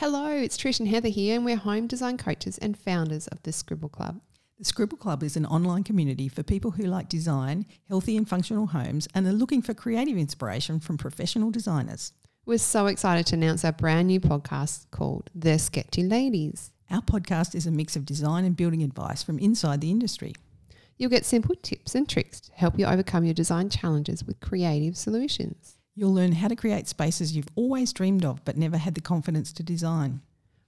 Hello, it's Trish and Heather here, and we're home design coaches and founders of the Scribble Club. The Scribble Club is an online community for people who like design, healthy and functional homes, and are looking for creative inspiration from professional designers. We're so excited to announce our brand new podcast called The Sketchy Ladies. Our podcast is a mix of design and building advice from inside the industry. You'll get simple tips and tricks to help you overcome your design challenges with creative solutions. You'll learn how to create spaces you've always dreamed of but never had the confidence to design.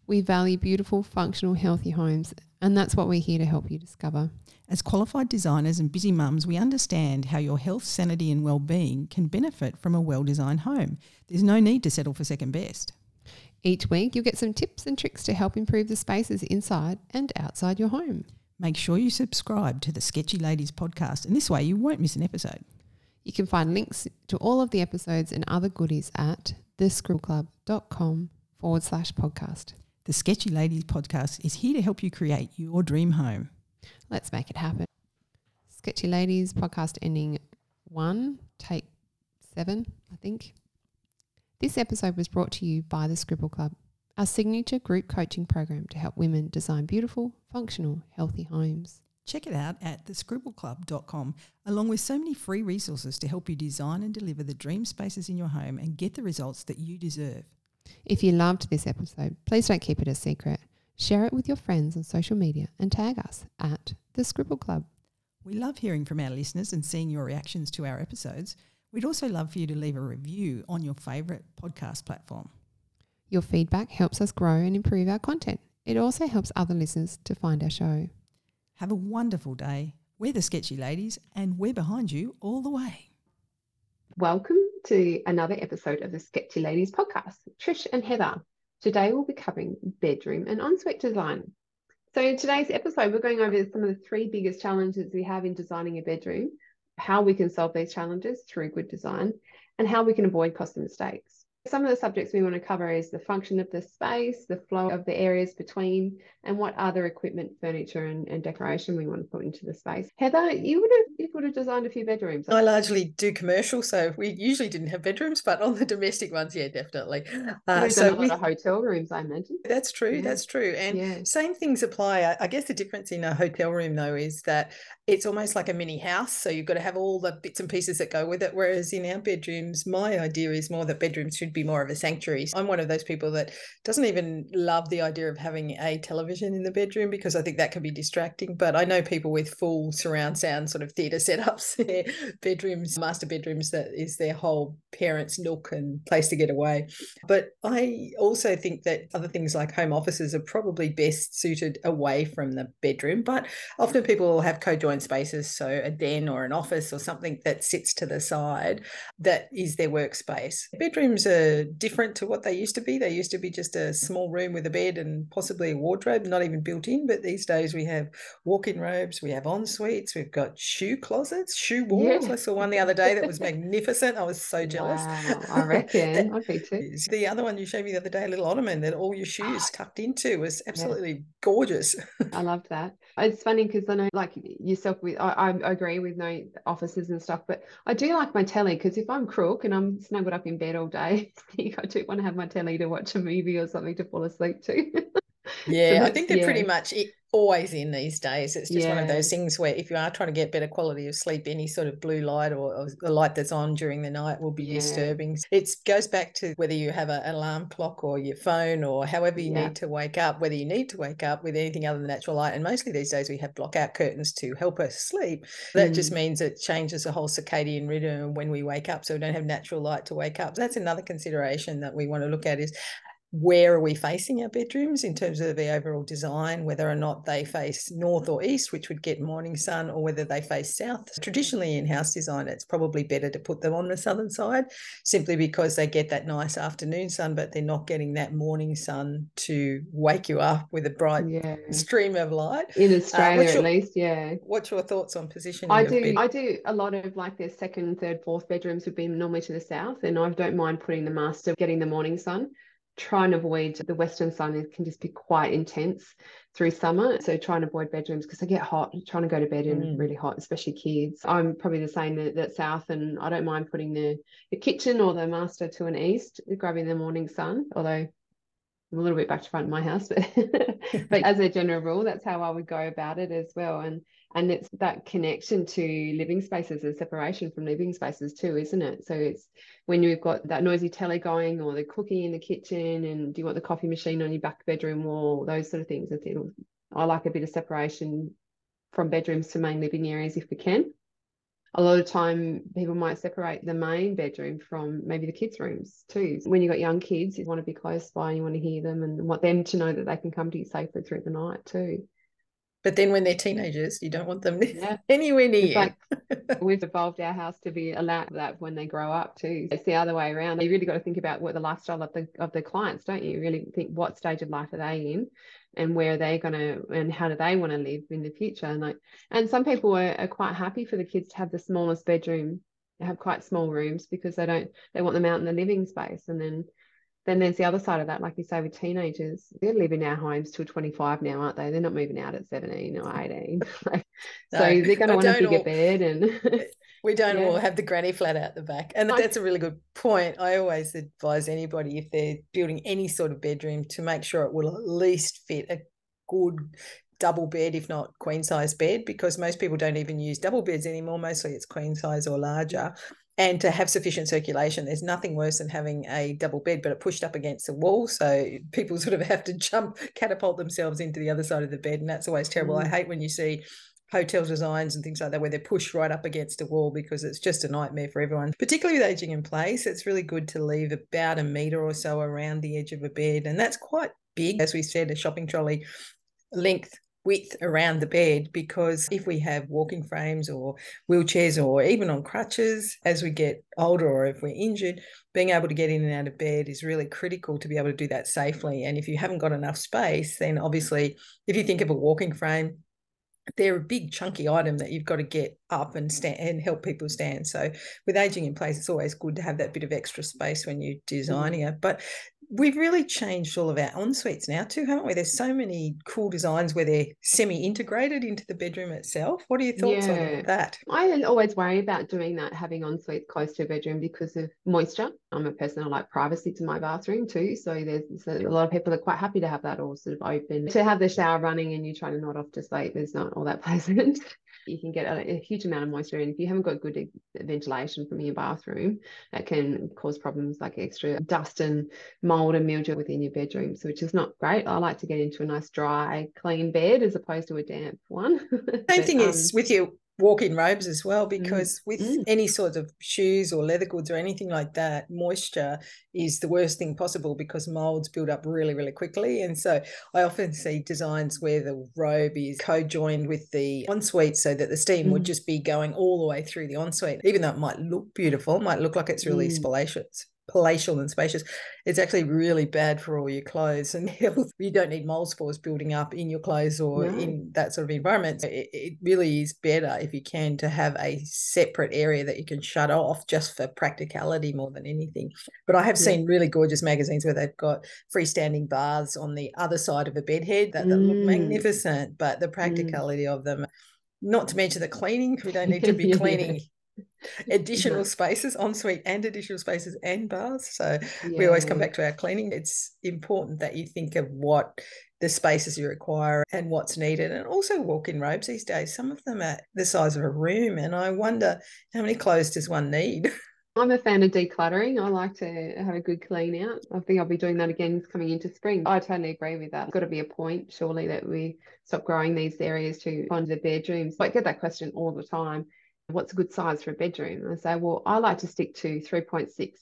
We value beautiful, functional, healthy homes, and that's what we're here to help you discover. As qualified designers and busy mums, we understand how your health, sanity, and well-being can benefit from a well-designed home. There's no need to settle for second best. Each week, you'll get some tips and tricks to help improve the spaces inside and outside your home. Make sure you subscribe to the Sketchy Ladies podcast, and this way you won't miss an episode. You can find links to all of the episodes and other goodies at thescribbleclub.com forward slash podcast. The Sketchy Ladies podcast is here to help you create your dream home. Let's make it happen. Sketchy Ladies podcast ending one, take seven, I think. This episode was brought to you by the Scribble Club, our signature group coaching program to help women design beautiful, functional, healthy homes. Check it out at thescribbleclub.com, along with so many free resources to help you design and deliver the dream spaces in your home and get the results that you deserve. If you loved this episode, please don't keep it a secret. Share it with your friends on social media and tag us at the Scribble Club. We love hearing from our listeners and seeing your reactions to our episodes. We'd also love for you to leave a review on your favourite podcast platform. Your feedback helps us grow and improve our content. It also helps other listeners to find our show. Have a wonderful day. We're the Sketchy Ladies and we're behind you all the way. Welcome to another episode of the Sketchy Ladies podcast. Trish and Heather. Today we'll be covering bedroom and ensuite design. So in today's episode, we're going over some of the three biggest challenges we have in designing a bedroom, how we can solve these challenges through good design, and how we can avoid costly mistakes. Some of the subjects we want to cover is the function of the space, the flow of the areas between, and what other equipment, furniture, and, and decoration we want to put into the space. Heather, you would have you would have designed a few bedrooms. I largely do commercial, so we usually didn't have bedrooms, but on the domestic ones, yeah, definitely. Uh, so we, hotel rooms, I imagine. That's true. Yeah. That's true. And yeah. same things apply. I guess the difference in a hotel room though is that it's almost like a mini house, so you've got to have all the bits and pieces that go with it. Whereas in our bedrooms, my idea is more that bedrooms should be more of a sanctuary. I'm one of those people that doesn't even love the idea of having a television in the bedroom because I think that can be distracting. But I know people with full surround sound sort of theatre setups, their bedrooms, master bedrooms, that is their whole parents' nook and place to get away. But I also think that other things like home offices are probably best suited away from the bedroom. But often people will have co-joined spaces, so a den or an office or something that sits to the side that is their workspace. Bedrooms are different to what they used to be. They used to be just a small room with a bed and possibly a wardrobe, not even built in. But these days we have walk-in robes, we have en suites, we've got shoe closets, shoe walls. Yeah. I saw one the other day that was magnificent. I was so jealous. Wow, I reckon. I'd be too. The other one you showed me the other day, a little ottoman that all your ah. shoes tucked into, was absolutely yeah. gorgeous. I loved that. It's funny because I know, like yourself, with I, I agree with no offices and stuff, but I do like my telly because if I'm crook and I'm snuggled up in bed all day, I do want to have my telly to watch a movie or something to fall asleep to. yeah, so I think they're yeah. pretty much always in these days. It's just yeah. one of those things where if you are trying to get better quality of sleep, any sort of blue light or, or the light that's on during the night will be yeah. disturbing. It goes back to whether you have a, an alarm clock or your phone or however you yeah. need to wake up, whether you need to wake up with anything other than natural light. And mostly these days we have blockout curtains to help us sleep. That mm. just means it changes the whole circadian rhythm when we wake up. So we don't have natural light to wake up. So That's another consideration that we want to look at is where are we facing our bedrooms in terms of the overall design, whether or not they face north or east, which would get morning sun, or whether they face south. Traditionally, in house design, it's probably better to put them on the southern side simply because they get that nice afternoon sun, but they're not getting that morning sun to wake you up with a bright yeah. stream of light. In uh, Australia, uh, your, at least, yeah. What's your thoughts on positioning? I do. I do a lot of like their second, third, fourth bedrooms would be normally to the south, and I don't mind putting the master getting the morning sun try and avoid the western sun it can just be quite intense through summer so try and avoid bedrooms because they get hot trying to go to bed in mm. really hot especially kids i'm probably the same that, that, south and i don't mind putting the, the kitchen or the master to an east grabbing the morning sun although I'm a little bit back to front in my house, but but as a general rule, that's how I would go about it as well. And and it's that connection to living spaces and separation from living spaces too, isn't it? So it's when you've got that noisy telly going or the cooking in the kitchen, and do you want the coffee machine on your back bedroom wall, those sort of things. I like a bit of separation from bedrooms to main living areas if we can a lot of time people might separate the main bedroom from maybe the kids' rooms too. When you've got young kids, you want to be close by and you want to hear them and want them to know that they can come to you safely through the night too. But then when they're teenagers, you don't want them yeah. anywhere near. Like, we've evolved our house to be allowed that when they grow up too. It's the other way around. You really got to think about what the lifestyle of the of the clients, don't you? Really think what stage of life are they in, and where are they're going to and how do they want to live in the future and like and some people are, are quite happy for the kids to have the smallest bedroom they have quite small rooms because they don't they want them out in the living space and then then there's the other side of that like you say with teenagers they live in our homes till 25 now aren't they they're not moving out at 17 or 18 so no, they're going to want a bigger all, bed and we don't yeah. all have the granny flat out the back. And that's a really good point. I always advise anybody if they're building any sort of bedroom to make sure it will at least fit a good double bed, if not queen size bed, because most people don't even use double beds anymore. Mostly it's queen size or larger. And to have sufficient circulation, there's nothing worse than having a double bed, but it pushed up against the wall. So people sort of have to jump, catapult themselves into the other side of the bed. And that's always terrible. Mm. I hate when you see hotel designs and things like that where they're pushed right up against a wall because it's just a nightmare for everyone particularly with aging in place it's really good to leave about a meter or so around the edge of a bed and that's quite big as we said a shopping trolley length width around the bed because if we have walking frames or wheelchairs or even on crutches as we get older or if we're injured being able to get in and out of bed is really critical to be able to do that safely and if you haven't got enough space then obviously if you think of a walking frame they're a big chunky item that you've got to get up and stand and help people stand. So with aging in place, it's always good to have that bit of extra space when you're designing mm. it. But we've really changed all of our en suites now too, haven't we? There's so many cool designs where they're semi-integrated into the bedroom itself. What are your thoughts yeah. on that? I always worry about doing that, having en suites close to a bedroom because of moisture. I'm a person I like privacy to my bathroom too. So there's so a lot of people are quite happy to have that all sort of open. To have the shower running and you try to nod off to sleep is not all that pleasant you can get a, a, huge amount of moisture and if you haven't got good ventilation from your bathroom that can cause problems like extra dust and mold and mildew within your bedroom so which is not great i like to get into a nice dry clean bed as opposed to a damp one same but, thing um, is with your walk-in robes as well mm, because mm. with mm. any sort of shoes or leather goods or anything like that moisture is the worst thing possible because molds build up really really quickly and so i often see designs where the robe is co-joined with the ensuite so that the steam mm. would just be going all the way through the ensuite even though it might look beautiful might look like it's really mm. Palatial and spacious, it's actually really bad for all your clothes and health. You don't need mold spores building up in your clothes or no. in that sort of environment. It, it really is better if you can to have a separate area that you can shut off just for practicality more than anything. But I have yeah. seen really gorgeous magazines where they've got freestanding baths on the other side of a bedhead that, that mm. look magnificent, but the mm. practicality mm. of them not to mention the cleaning. We don't need to be cleaning additional spaces, ensuite and additional spaces and baths. So yeah. we always come back to our cleaning. It's important that you think of what the spaces you require and what's needed. And also walk-in robes these days. Some of them are the size of a room. And I wonder how many clothes does one need? I'm a fan of decluttering. I like to have a good clean out. I think I'll be doing that again coming into spring. I totally agree with that. It's got to be a point, surely, that we stop growing these areas to find the bedrooms. I get that question all the time what's a good size for a bedroom? And I say, well, I like to stick to 3.6.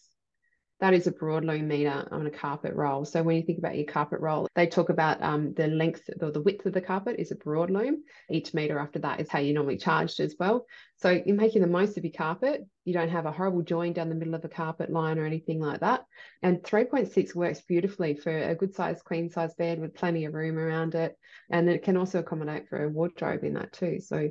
That is a broadloom meter on a carpet roll. So when you think about your carpet roll, they talk about um, the length or the width of the carpet is a broadloom. Each meter after that is how you normally charged as well. So you're making the most of your carpet. You don't have a horrible join down the middle of a carpet line or anything like that. And 3.6 works beautifully for a good size queen size bed with plenty of room around it. And it can also accommodate for a wardrobe in that too. So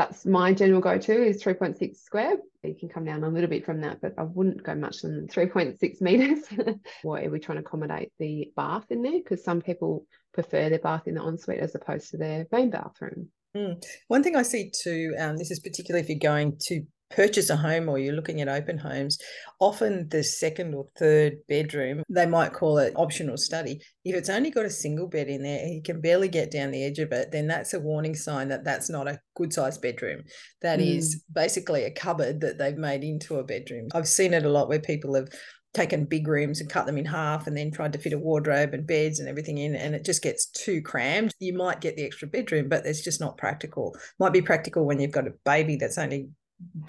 that's my general go-to is 3.6 square. You can come down a little bit from that, but I wouldn't go much than 3.6 meters. Why are we trying to accommodate the bath in there? Because some people prefer their bath in the ensuite as opposed to their main bathroom. Mm. One thing I see too, um, this is particularly if you're going to purchase a home or you're looking at open homes, often the second or third bedroom, they might call it optional study. If it's only got a single bed in there and you can barely get down the edge of it, then that's a warning sign that that's not a good sized bedroom. That mm. is basically a cupboard that they've made into a bedroom. I've seen it a lot where people have taken big rooms and cut them in half and then tried to fit a wardrobe and beds and everything in and it just gets too crammed you might get the extra bedroom but it's just not practical might be practical when you've got a baby that's only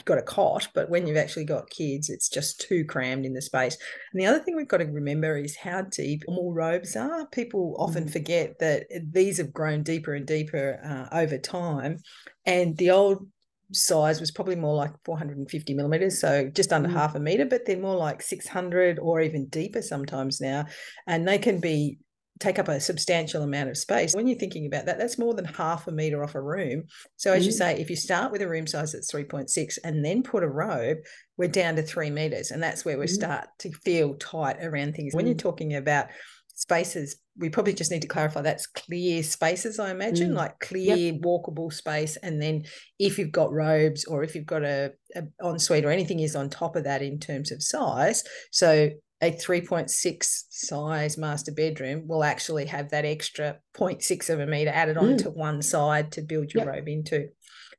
got a cot, but when you've actually got kids, it's just too crammed in the space. And the other thing we've got to remember is how deep all robes are. People often mm. forget that these have grown deeper and deeper uh, over time. And the old size was probably more like 450 millimeters, so just under mm. half a meter, but they're more like 600 or even deeper sometimes now. And they can be take up a substantial amount of space. When you're thinking about that, that's more than half a meter off a room. So as mm. you say, if you start with a room size that's 3.6 and then put a robe, we're down to three meters. And that's where we mm. start to feel tight around things. When you're mm. talking about spaces, we probably just need to clarify that's clear spaces, I imagine, mm. like clear yep. walkable space. And then if you've got robes or if you've got a, a ensuite or anything is on top of that in terms of size. So a 3.6 size master bedroom will actually have that extra 0.6 of a meter added mm. onto one side to build your yep. robe into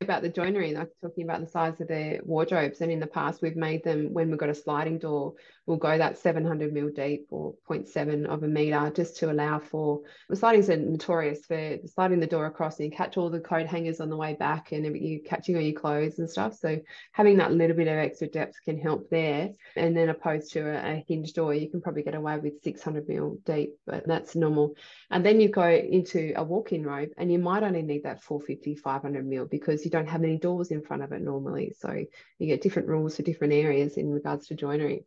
about the joinery, like talking about the size of the wardrobes. And in the past, we've made them when we've got a sliding door, we'll go that 700 mil deep or 0.7 of a meter just to allow for the slidings are notorious for sliding the door across and you catch all the coat hangers on the way back and you catching all your clothes and stuff. So having that little bit of extra depth can help there. And then opposed to a, a hinge door, you can probably get away with 600 mil deep, but that's normal. And then you go into a walk-in robe and you might only need that 450, 500 mil because you don't have any doors in front of it normally. So you get different rules for different areas in regards to joinery.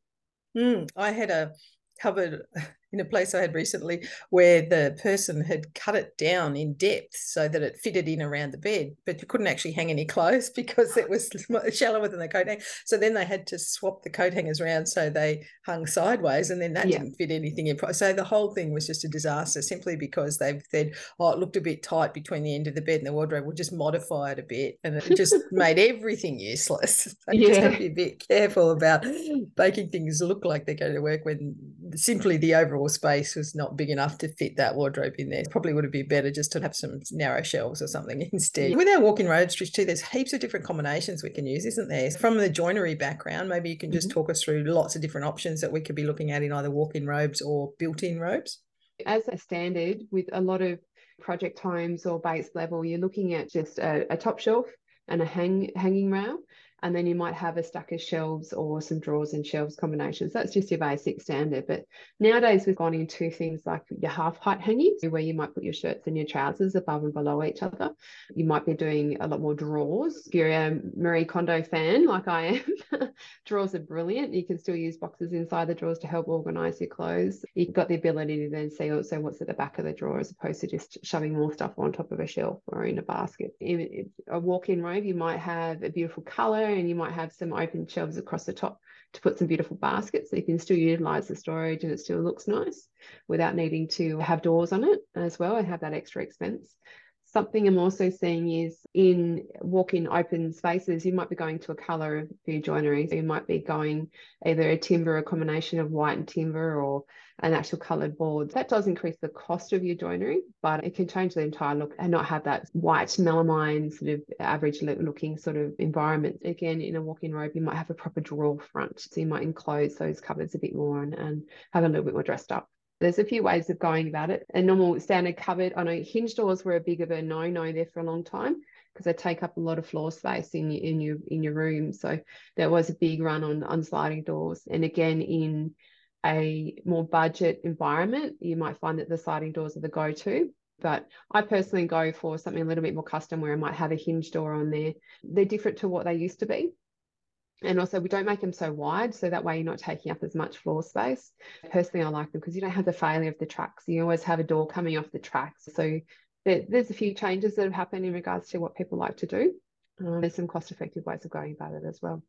Mm, I had a cupboard in a place I had recently where the person had cut it down in depth so that it fitted in around the bed, but you couldn't actually hang any clothes because it was shallower than the coat hanger. So then they had to swap the coat hangers around so they hung sideways, and then that yeah. didn't fit anything in. So the whole thing was just a disaster simply because they've said, "Oh, it looked a bit tight between the end of the bed and the wardrobe. We'll just modify it a bit," and it just made everything useless. So yeah. just have to be a bit careful about making things look like they're going to work when simply the overall space was not big enough to fit that wardrobe in there. Probably would have been better just to have some narrow shelves or something instead. With our walk-in robes, too, there's heaps of different combinations we can use, isn't there? From the joinery background, maybe you can just mm-hmm. talk us through lots of different options that we could be looking at in either walk-in robes or built-in robes. As a standard with a lot of project homes or base level, you're looking at just a, a top shelf and a hang, hanging rail and then you might have a stack of shelves or some drawers and shelves combinations. That's just your basic standard. But nowadays we've gone into things like your half height hanging, where you might put your shirts and your trousers above and below each other. You might be doing a lot more drawers. If you're a Marie Kondo fan like I am, drawers are brilliant. You can still use boxes inside the drawers to help organize your clothes. You've got the ability to then see also what's at the back of the drawer as opposed to just shoving more stuff on top of a shelf or in a basket. In a walk-in robe, you might have a beautiful color and you might have some open shelves across the top to put some beautiful baskets so you can still utilize the storage and it still looks nice without needing to have doors on it as well and have that extra expense. Something I'm also seeing is in walk-in open spaces, you might be going to a colour of your joinery. So you might be going either a timber, a combination of white and timber, or an actual coloured board. That does increase the cost of your joinery, but it can change the entire look and not have that white melamine sort of average looking sort of environment. Again, in a walk-in robe, you might have a proper drawer front. So you might enclose those cupboards a bit more and, and have a little bit more dressed up. There's a few ways of going about it. A normal standard cupboard, I know hinge doors were a big of a no-no there for a long time because they take up a lot of floor space in your in your in your room. So there was a big run on on sliding doors. And again, in a more budget environment, you might find that the sliding doors are the go-to. But I personally go for something a little bit more custom where I might have a hinge door on there. They're different to what they used to be. And also, we don't make them so wide, so that way you're not taking up as much floor space. Personally, I like them because you don't have the failure of the tracks. You always have a door coming off the tracks. So there, there's a few changes that have happened in regards to what people like to do. Um, there's some cost effective ways of going about it as well.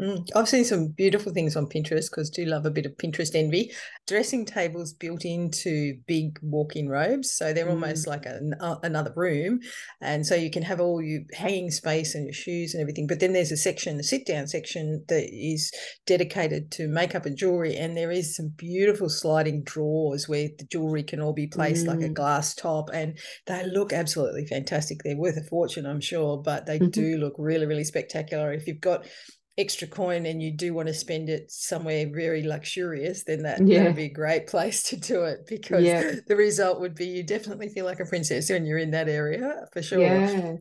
Mm, I've seen some beautiful things on Pinterest because do love a bit of Pinterest envy. Dressing tables built into big walk-in robes, so they're mm. almost like a, uh, another room, and so you can have all your hanging space and your shoes and everything. But then there's a section, a sit-down section that is dedicated to makeup and jewelry, and there is some beautiful sliding drawers where the jewelry can all be placed mm. like a mm. glass top, and they look absolutely fantastic. They're worth a fortune, I'm sure, but they mm-hmm. do look really, really spectacular. If you've got extra coin and you do want to spend it somewhere very luxurious, then that yeah. would be a great place to do it because yeah. the result would be you definitely feel like a princess when you're in that area for sure. Yeah.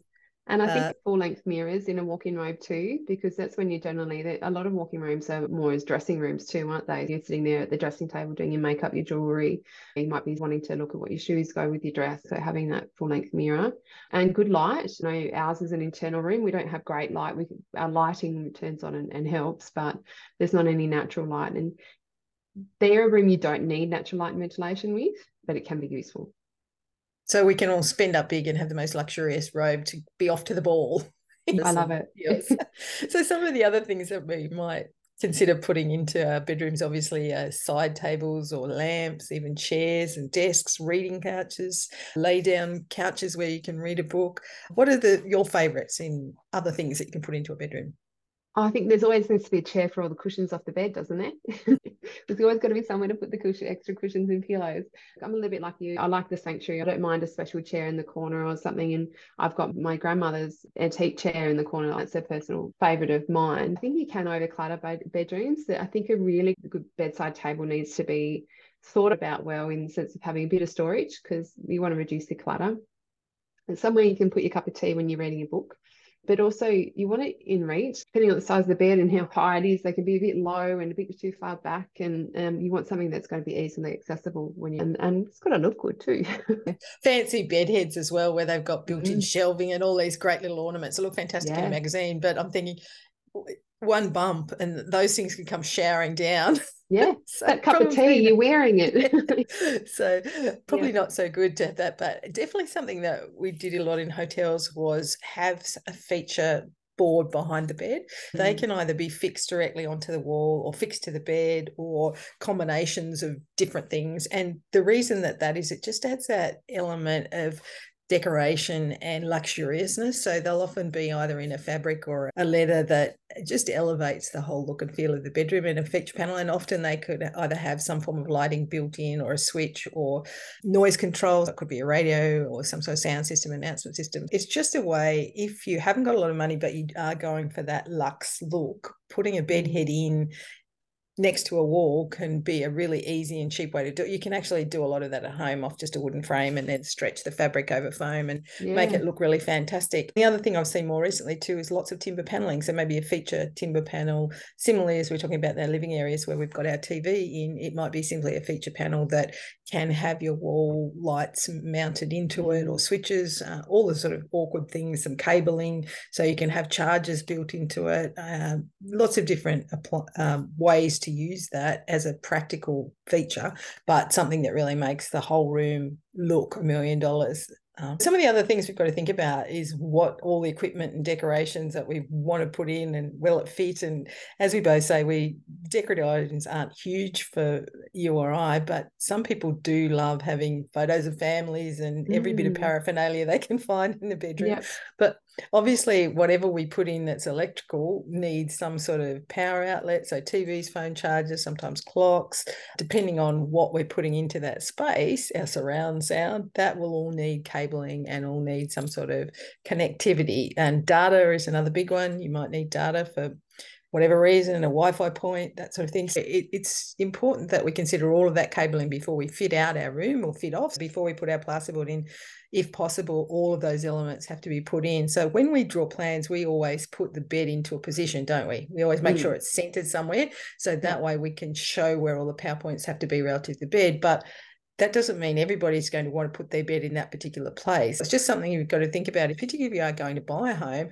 And I think uh, full length mirrors in a walk-in robe too, because that's when you generally a lot of walk-in rooms are more as dressing rooms too, aren't they? You're sitting there at the dressing table doing your makeup, your jewelry. You might be wanting to look at what your shoes go with your dress. So having that full length mirror and good light. You know, ours is an internal room. We don't have great light. We our lighting turns on and, and helps, but there's not any natural light. And they're a room you don't need natural light and ventilation with, but it can be useful. So we can all spend up big and have the most luxurious robe to be off to the ball. I love it. so some of the other things that we might consider putting into our bedrooms obviously uh, side tables or lamps even chairs and desks reading couches lay down couches where you can read a book what are the your favorites in other things that you can put into a bedroom I think there's always needs to be a chair for all the cushions off the bed, doesn't there? there's always got to be somewhere to put the cushion, extra cushions and pillows. I'm a little bit like you. I like the sanctuary. I don't mind a special chair in the corner or something. And I've got my grandmother's antique chair in the corner. That's a personal favourite of mine. I think you can overclutter bed- bedrooms. I think a really good bedside table needs to be thought about well in the sense of having a bit of storage because you want to reduce the clutter. And somewhere you can put your cup of tea when you're reading a book but also you want it in reach depending on the size of the bed and how high it is they can be a bit low and a bit too far back and um, you want something that's going to be easily accessible when you and, and it's got to look good too fancy bed heads as well where they've got built-in mm. shelving and all these great little ornaments they look fantastic yeah. in a magazine but i'm thinking one bump and those things can come showering down Yeah, so that cup of tea, you're wearing it. so probably yeah. not so good to have that, but definitely something that we did a lot in hotels was have a feature board behind the bed. Mm. They can either be fixed directly onto the wall or fixed to the bed or combinations of different things. And the reason that that is, it just adds that element of decoration and luxuriousness. So they'll often be either in a fabric or a leather that just elevates the whole look and feel of the bedroom in a feature panel. And often they could either have some form of lighting built in or a switch or noise control. It could be a radio or some sort of sound system, announcement system. It's just a way, if you haven't got a lot of money, but you are going for that luxe look, putting a bed head in next to a wall can be a really easy and cheap way to do it. You can actually do a lot of that at home off just a wooden frame and then stretch the fabric over foam and yeah. make it look really fantastic. The other thing I've seen more recently too is lots of timber paneling. So maybe a feature timber panel. Similarly, as we're talking about our living areas where we've got our TV in, it might be simply a feature panel that can have your wall lights mounted into it or switches, uh, all the sort of awkward things, some cabling, so you can have chargers built into it. Uh, lots of different um, ways to use that as a practical feature, but something that really makes the whole room look a million dollars. Um, some of the other things we've got to think about is what all the equipment and decorations that we want to put in and will it fit. And as we both say, we decorative items aren't huge for you or I, but some people do love having photos of families and every mm. bit of mm. paraphernalia they can find in the bedroom. Yep. But obviously whatever we put in that's electrical needs some sort of power outlet so tvs phone chargers sometimes clocks depending on what we're putting into that space our surround sound that will all need cabling and all need some sort of connectivity. And data is another big one. You might need data for whatever reason, a Wi-Fi point, that sort of thing. So it, it's important that we consider all of that cabling before we fit out our room or fit off, before we put our plasterboard in. If possible, all of those elements have to be put in. So when we draw plans, we always put the bed into a position, don't we? We always make mm. sure it's centered somewhere. So that way we can show where all the power points have to be relative to the bed. But that doesn't mean everybody's going to want to put their bed in that particular place. It's just something you've got to think about, particularly if you are going to buy a home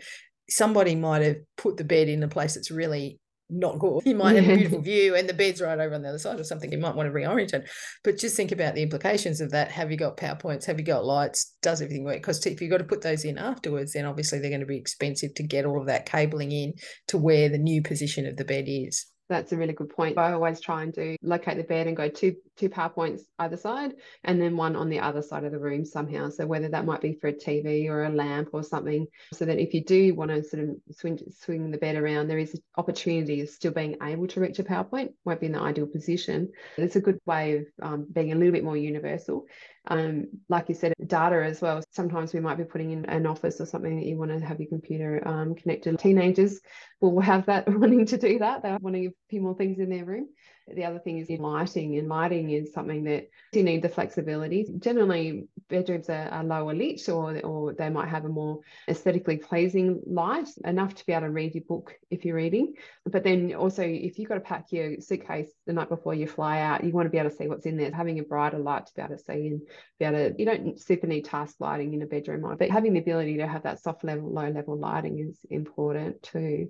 somebody might have put the bed in a place that's really not good. You might have a beautiful view and the bed's right over on the other side or something. You might want to reorient it. But just think about the implications of that. Have you got power points? Have you got lights? Does everything work? Because if you've got to put those in afterwards, then obviously they're going to be expensive to get all of that cabling in to where the new position of the bed is. That's a really good point. I always try and do locate the bed and go two two power points either side and then one on the other side of the room somehow. So whether that might be for a TV or a lamp or something, so that if you do want to sort of swing swing the bed around, there is opportunity of still being able to reach a power point. Won't be in the ideal position. but It's a good way of um, being a little bit more universal. Um, like you said, data as well. Sometimes we might be putting in an office or something that you want to have your computer um, connected. Teenagers will have that wanting to do that. They're wanting a few more things in their room. The other thing is in lighting, and lighting is something that you need the flexibility. Generally, bedrooms are, are lower lit, or or they might have a more aesthetically pleasing light, enough to be able to read your book if you're reading. But then also, if you've got to pack your suitcase the night before you fly out, you want to be able to see what's in there. Having a brighter light to be able to see and be able to, you don't super need task lighting in a bedroom, but having the ability to have that soft level, low level lighting is important too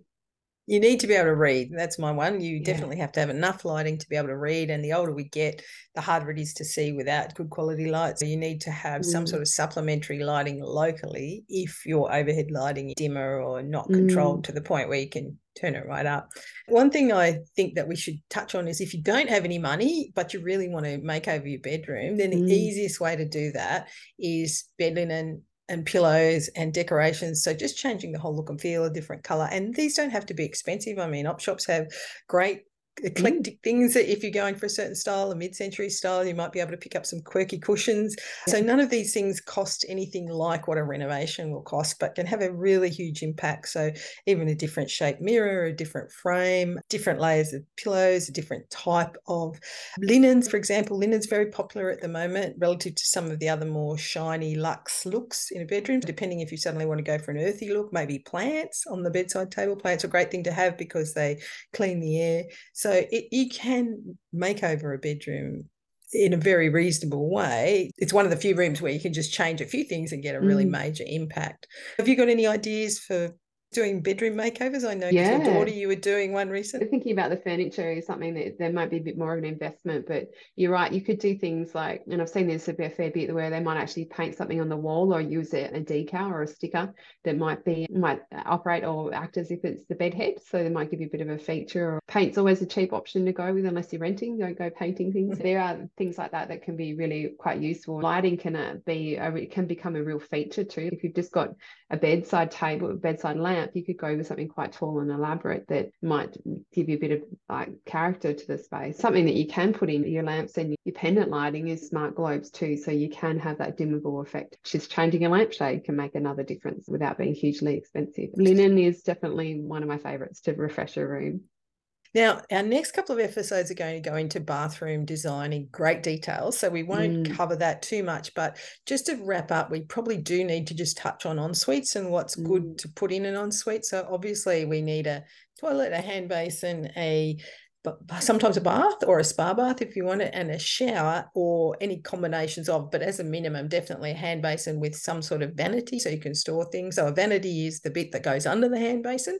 you need to be able to read. That's my one. You yeah. definitely have to have enough lighting to be able to read. And the older we get, the harder it is to see without good quality light. So you need to have mm. some sort of supplementary lighting locally if your overhead lighting is dimmer or not controlled mm. to the point where you can turn it right up. One thing I think that we should touch on is if you don't have any money, but you really want to make over your bedroom, then the mm. easiest way to do that is bed linen and pillows and decorations. So just changing the whole look and feel, a different color. And these don't have to be expensive. I mean, op shops have great eclectic mm. things that if you're going for a certain style, a mid-century style, you might be able to pick up some quirky cushions. So none of these things cost anything like what a renovation will cost, but can have a really huge impact. So even a different shaped mirror, a different frame, different layers of pillows, a different type of linens. For example, linen's very popular at the moment relative to some of the other more shiny luxe looks in a bedroom. Depending if you suddenly want to go for an earthy look, maybe plants on the bedside table. Plants are a great thing to have because they clean the air. So it, you can make over a bedroom in a very reasonable way. It's one of the few rooms where you can just change a few things and get a really mm. major impact. Have you got any ideas for doing bedroom makeovers? I know yeah. your daughter, you were doing one recently. Thinking about the furniture is something that there might be a bit more of an investment, but you're right. You could do things like, and I've seen this a fair bit where they might actually paint something on the wall or use a, a decal or a sticker that might be might operate or act as if it's the bed head. So they might give you a bit of a feature. Or paint's always a cheap option to go with unless you're renting. Don't go painting things. there are things like that that can be really quite useful. Lighting can uh, be a, can become a real feature too. If you've just got a bedside table, bedside lamp lamp, you could go with something quite tall and elaborate that might give you a bit of like character to the space. Something that you can put in your lamps and your pendant lighting is smart globes too. So you can have that dimmable effect. Just changing a lampshade can make another difference without being hugely expensive. Linen is definitely one of my favorites to refresh a room. Now, our next couple of episodes are going to go into bathroom design in great detail. So we won't mm. cover that too much. But just to wrap up, we probably do need to just touch on en-suites and what's mm. good to put in an ensuite. So obviously, we need a toilet, a hand basin, a but sometimes a bath or a spa bath if you want it, and a shower or any combinations of. But as a minimum, definitely a hand basin with some sort of vanity so you can store things. So a vanity is the bit that goes under the hand basin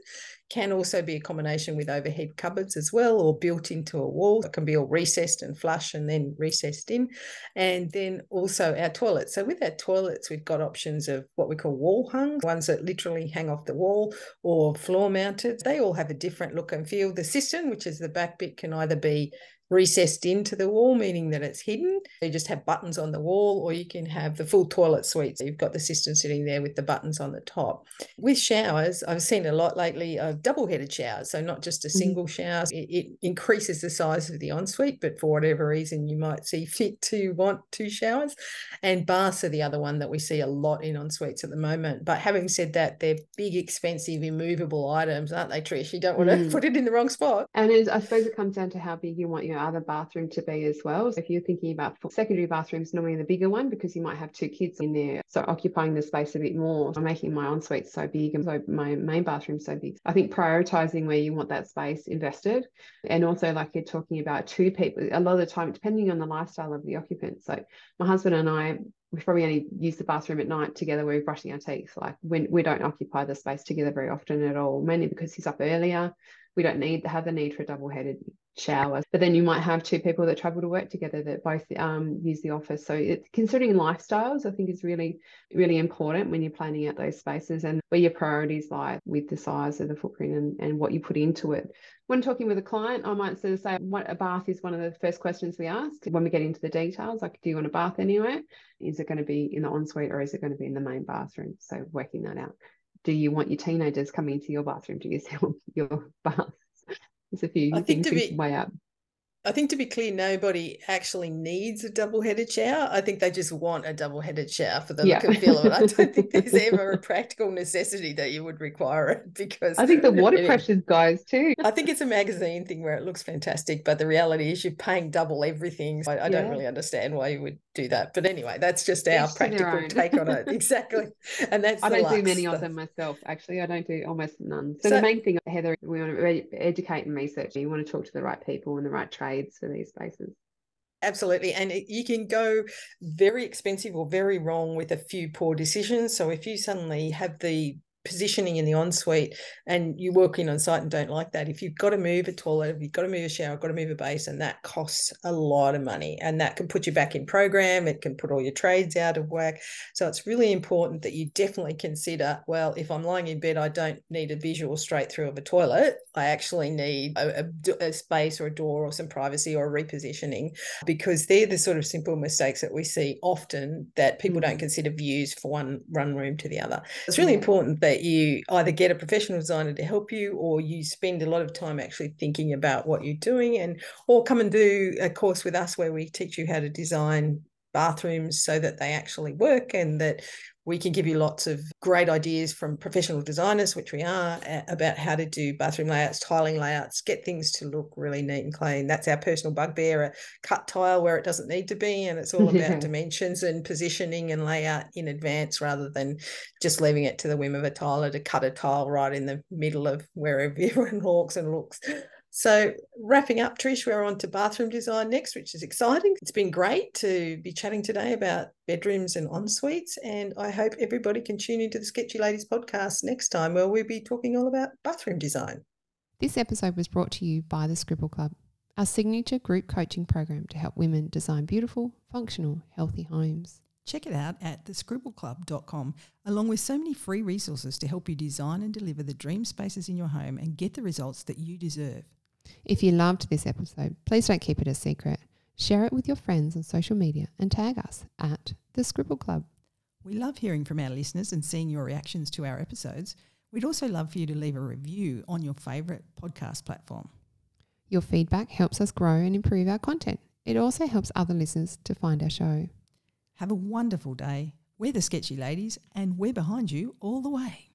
can also be a combination with overhead cupboards as well, or built into a wall. It can be all recessed and flush and then recessed in. And then also our toilets. So with our toilets, we've got options of what we call wall hung, ones that literally hang off the wall or floor mounted. They all have a different look and feel. The cistern, which is the back bit, can either be recessed into the wall, meaning that it's hidden. You just have buttons on the wall, or you can have the full toilet suite. So you've got the cistern sitting there with the buttons on the top. With showers, I've seen a lot lately of double headed showers. So not just a mm-hmm. single mm-hmm. shower, it, it, increases the size of the ensuite, but for whatever reason, you might see fit to want two showers. And baths are the other one that we see a lot in ensuites at the moment. But having said that, they're big, expensive, immovable items, aren't they, Trish? You don't want mm. to put it in the wrong spot. And I suppose it comes down to how big you want your other bathroom to be as well. So if you're thinking about secondary bathrooms, normally the bigger one because you might have two kids in there, so occupying the space a bit more. I'm making my ensuite so big and so my main bathroom so big. I think prioritizing where you want that space invested, and also like you're talking about two people. A lot of the time, depending on the lifestyle of the occupant. So my husband and I we probably only use the bathroom at night together when we're brushing our teeth. Like when we don't occupy the space together very often at all, mainly because he's up earlier we don't need to have the need for a double-headed shower. But then you might have two people that travel to work together that both um, use the office. So it's considering lifestyles, I think is really, really important when you're planning out those spaces and where your priorities lie with the size of the footprint and, and what you put into it. When talking with a client, I might sort of say what a bath is one of the first questions we ask when we get into the details. Like, do you want a bath anywhere? Is it going to be in the ensuite or is it going to be in the main bathroom? So working that out. Do you want your teenagers coming into your bathroom to use your, your bath? There's a few I think to be, weigh up. I think to be clear, nobody actually needs a double-headed shower. I think they just want a double-headed shower for the yeah. look and feel of it. I don't think there's ever a practical necessity that you would require it because I think the water anyway, pressures guys too. I think it's a magazine thing where it looks fantastic, but the reality is you're paying double everything. I, I yeah. don't really understand why you would do that. But anyway, that's just our Each practical take on it. Exactly. And that's I don't do many of them myself, actually. I don't do almost none. So, so the main thing, Heather, we want to educate and research. You want to talk to the right people and the right for these spaces. Absolutely. And you can go very expensive or very wrong with a few poor decisions. So if you suddenly have the positioning in the ensuite and you're working on site and don't like that. If you've got to move a toilet if you've got to move a shower got to move a basin that costs a lot of money and that can put you back in program it can put all your trades out of whack. So it's really important that you definitely consider well if i'm lying in bed i don't need a visual straight through of a toilet. I actually need a, a, a space or a door or some privacy or a repositioning because they're the sort of simple mistakes that we see often that people don't mm. consider views for one run room to the other. It's really mm. important that that you either get a professional designer to help you or you spend a lot of time actually thinking about what you're doing and or come and do a course with us where we teach you how to design bathrooms so that they actually work and that we can give you lots of great ideas from professional designers, which we are, about how to do bathroom layouts, tiling layouts, get things to look really neat and clean. That's our personal bugbear, a cut tile where it doesn't need to be. And it's all about dimensions and positioning and layout in advance rather than just leaving it to the whim of a tiler to cut a tile right in the middle of wherever everyone walks and looks. So, wrapping up, Trish, we're on to bathroom design next, which is exciting. It's been great to be chatting today about bedrooms and en suites. And I hope everybody can tune into the Sketchy Ladies podcast next time, where we'll be talking all about bathroom design. This episode was brought to you by the Scribble Club, our signature group coaching program to help women design beautiful, functional, healthy homes. Check it out at thescribbleclub.com, along with so many free resources to help you design and deliver the dream spaces in your home and get the results that you deserve. If you loved this episode, please don't keep it a secret. Share it with your friends on social media and tag us at The Scribble Club. We love hearing from our listeners and seeing your reactions to our episodes. We'd also love for you to leave a review on your favourite podcast platform. Your feedback helps us grow and improve our content. It also helps other listeners to find our show. Have a wonderful day. We're the Sketchy Ladies and we're behind you all the way.